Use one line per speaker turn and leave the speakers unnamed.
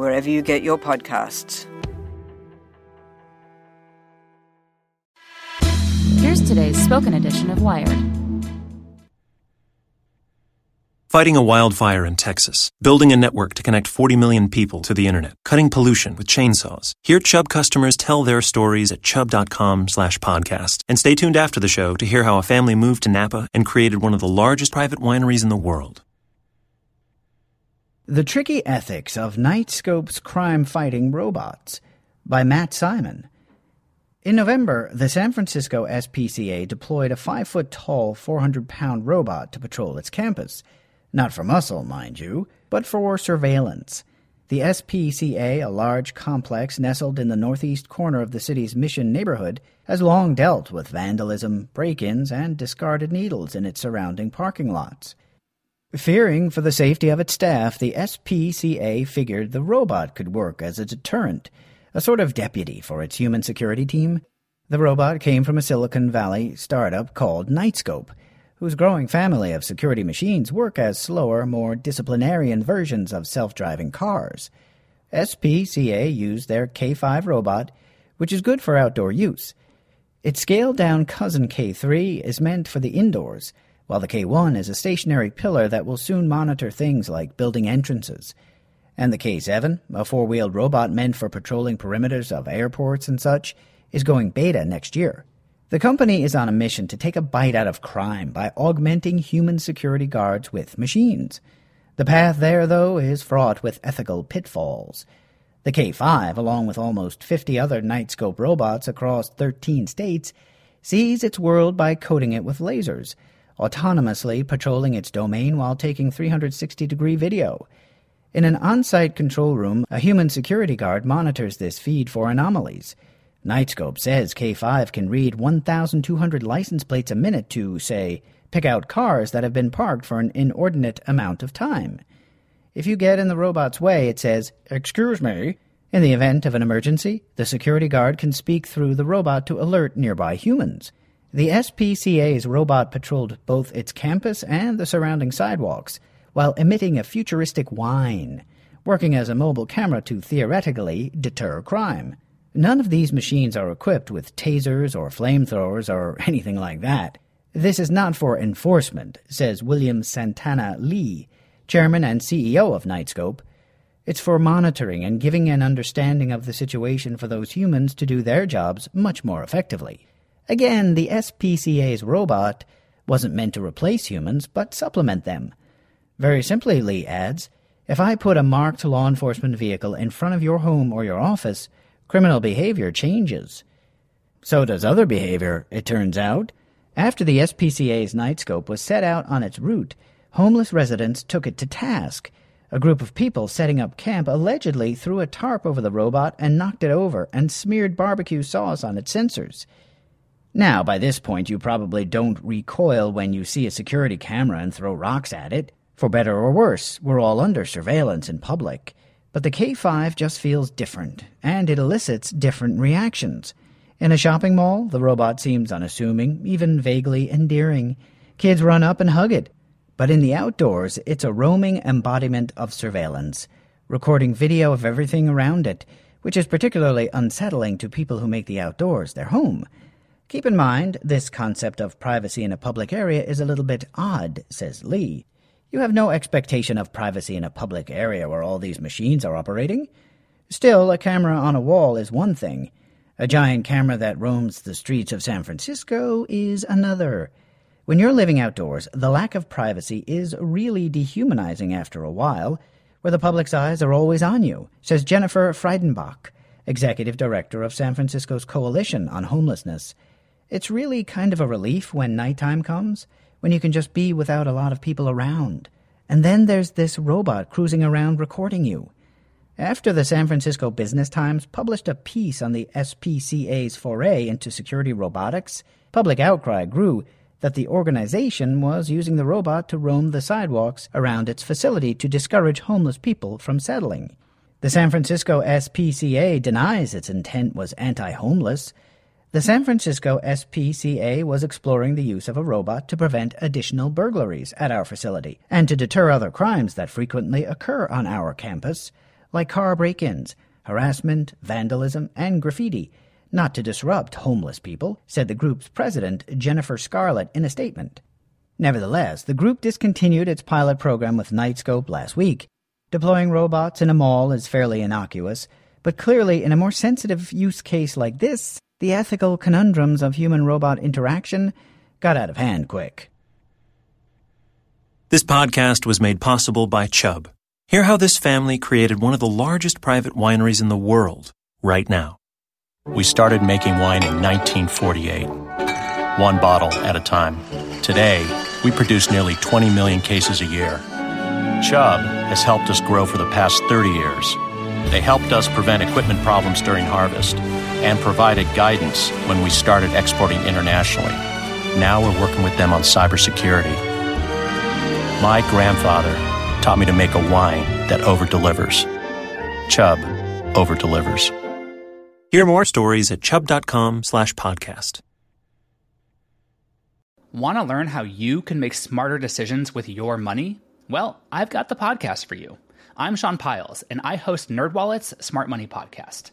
wherever you get your podcasts.
Here's today's spoken edition of Wired.
Fighting a wildfire in Texas, building a network to connect 40 million people to the internet, cutting pollution with chainsaws. Hear Chubb customers tell their stories at chubb.com slash podcast. And stay tuned after the show to hear how a family moved to Napa and created one of the largest private wineries in the world.
The Tricky Ethics of Knightscope's Crime Fighting Robots by Matt Simon. In November, the San Francisco SPCA deployed a 5 foot tall, 400 pound robot to patrol its campus. Not for muscle, mind you, but for surveillance. The SPCA, a large complex nestled in the northeast corner of the city's Mission neighborhood, has long dealt with vandalism, break ins, and discarded needles in its surrounding parking lots. Fearing for the safety of its staff, the SPCA figured the robot could work as a deterrent, a sort of deputy for its human security team. The robot came from a Silicon Valley startup called Knightscope, whose growing family of security machines work as slower, more disciplinarian versions of self driving cars. SPCA used their K5 robot, which is good for outdoor use. Its scaled down cousin K3 is meant for the indoors, while the K1 is a stationary pillar that will soon monitor things like building entrances. And the K7, a four wheeled robot meant for patrolling perimeters of airports and such, is going beta next year. The company is on a mission to take a bite out of crime by augmenting human security guards with machines. The path there, though, is fraught with ethical pitfalls. The K5, along with almost 50 other Knightscope robots across 13 states, sees its world by coating it with lasers, autonomously patrolling its domain while taking 360 degree video. In an on site control room, a human security guard monitors this feed for anomalies. Knightscope says K5 can read 1,200 license plates a minute to, say, pick out cars that have been parked for an inordinate amount of time. If you get in the robot's way, it says, Excuse me. In the event of an emergency, the security guard can speak through the robot to alert nearby humans. The SPCA's robot patrolled both its campus and the surrounding sidewalks, while emitting a futuristic whine, working as a mobile camera to theoretically deter crime. None of these machines are equipped with tasers or flamethrowers or anything like that. This is not for enforcement, says William Santana Li, chairman and CEO of Knightscope. It's for monitoring and giving an understanding of the situation for those humans to do their jobs much more effectively. Again, the SPCA's robot wasn't meant to replace humans, but supplement them. Very simply, Li adds, if I put a marked law enforcement vehicle in front of your home or your office, criminal behavior changes. So does other behavior, it turns out. After the SPCA's Knightscope was set out on its route, homeless residents took it to task. A group of people setting up camp allegedly threw a tarp over the robot and knocked it over and smeared barbecue sauce on its sensors. Now, by this point, you probably don't recoil when you see a security camera and throw rocks at it. For better or worse, we're all under surveillance in public. But the K5 just feels different, and it elicits different reactions. In a shopping mall, the robot seems unassuming, even vaguely endearing. Kids run up and hug it. But in the outdoors, it's a roaming embodiment of surveillance, recording video of everything around it, which is particularly unsettling to people who make the outdoors their home. Keep in mind, this concept of privacy in a public area is a little bit odd, says Li. You have no expectation of privacy in a public area where all these machines are operating. Still, a camera on a wall is one thing. A giant camera that roams the streets of San Francisco is another. When you're living outdoors, the lack of privacy is really dehumanizing after a while, where the public's eyes are always on you, says Jennifer Friedenbach, executive director of San Francisco's Coalition on Homelessness. It's really kind of a relief when nighttime comes, when you can just be without a lot of people around. And then there's this robot cruising around recording you. After the San Francisco Business Times published a piece on the SPCA's foray into security robotics, public outcry grew that the organization was using the robot to roam the sidewalks around its facility to discourage homeless people from settling. The San Francisco SPCA denies its intent was anti homeless. The San Francisco SPCA was exploring the use of a robot to prevent additional burglaries at our facility and to deter other crimes that frequently occur on our campus like car break ins, harassment, vandalism, and graffiti, not to disrupt homeless people, said the group's president, Jennifer Scarlett, in a statement. Nevertheless, the group discontinued its pilot program with Knightscope last week. Deploying robots in a mall is fairly innocuous, but clearly, in a more sensitive use case like this, the ethical conundrums of human robot interaction got out of hand quick.
This podcast was made possible by Chubb. Hear how this family created one of the largest private wineries in the world right now. We started making wine in 1948, one bottle at a time. Today, we produce nearly 20 million cases a year. Chubb has helped us grow for the past 30 years. They helped us prevent equipment problems during harvest and provided guidance when we started exporting internationally. Now we're working with them on cybersecurity. My grandfather taught me to make a wine that over delivers. Chubb over delivers. Hear more stories at chubb.com slash podcast.
Want to learn how you can make smarter decisions with your money? Well, I've got the podcast for you. I'm Sean Pyles, and I host NerdWallet's Smart Money Podcast.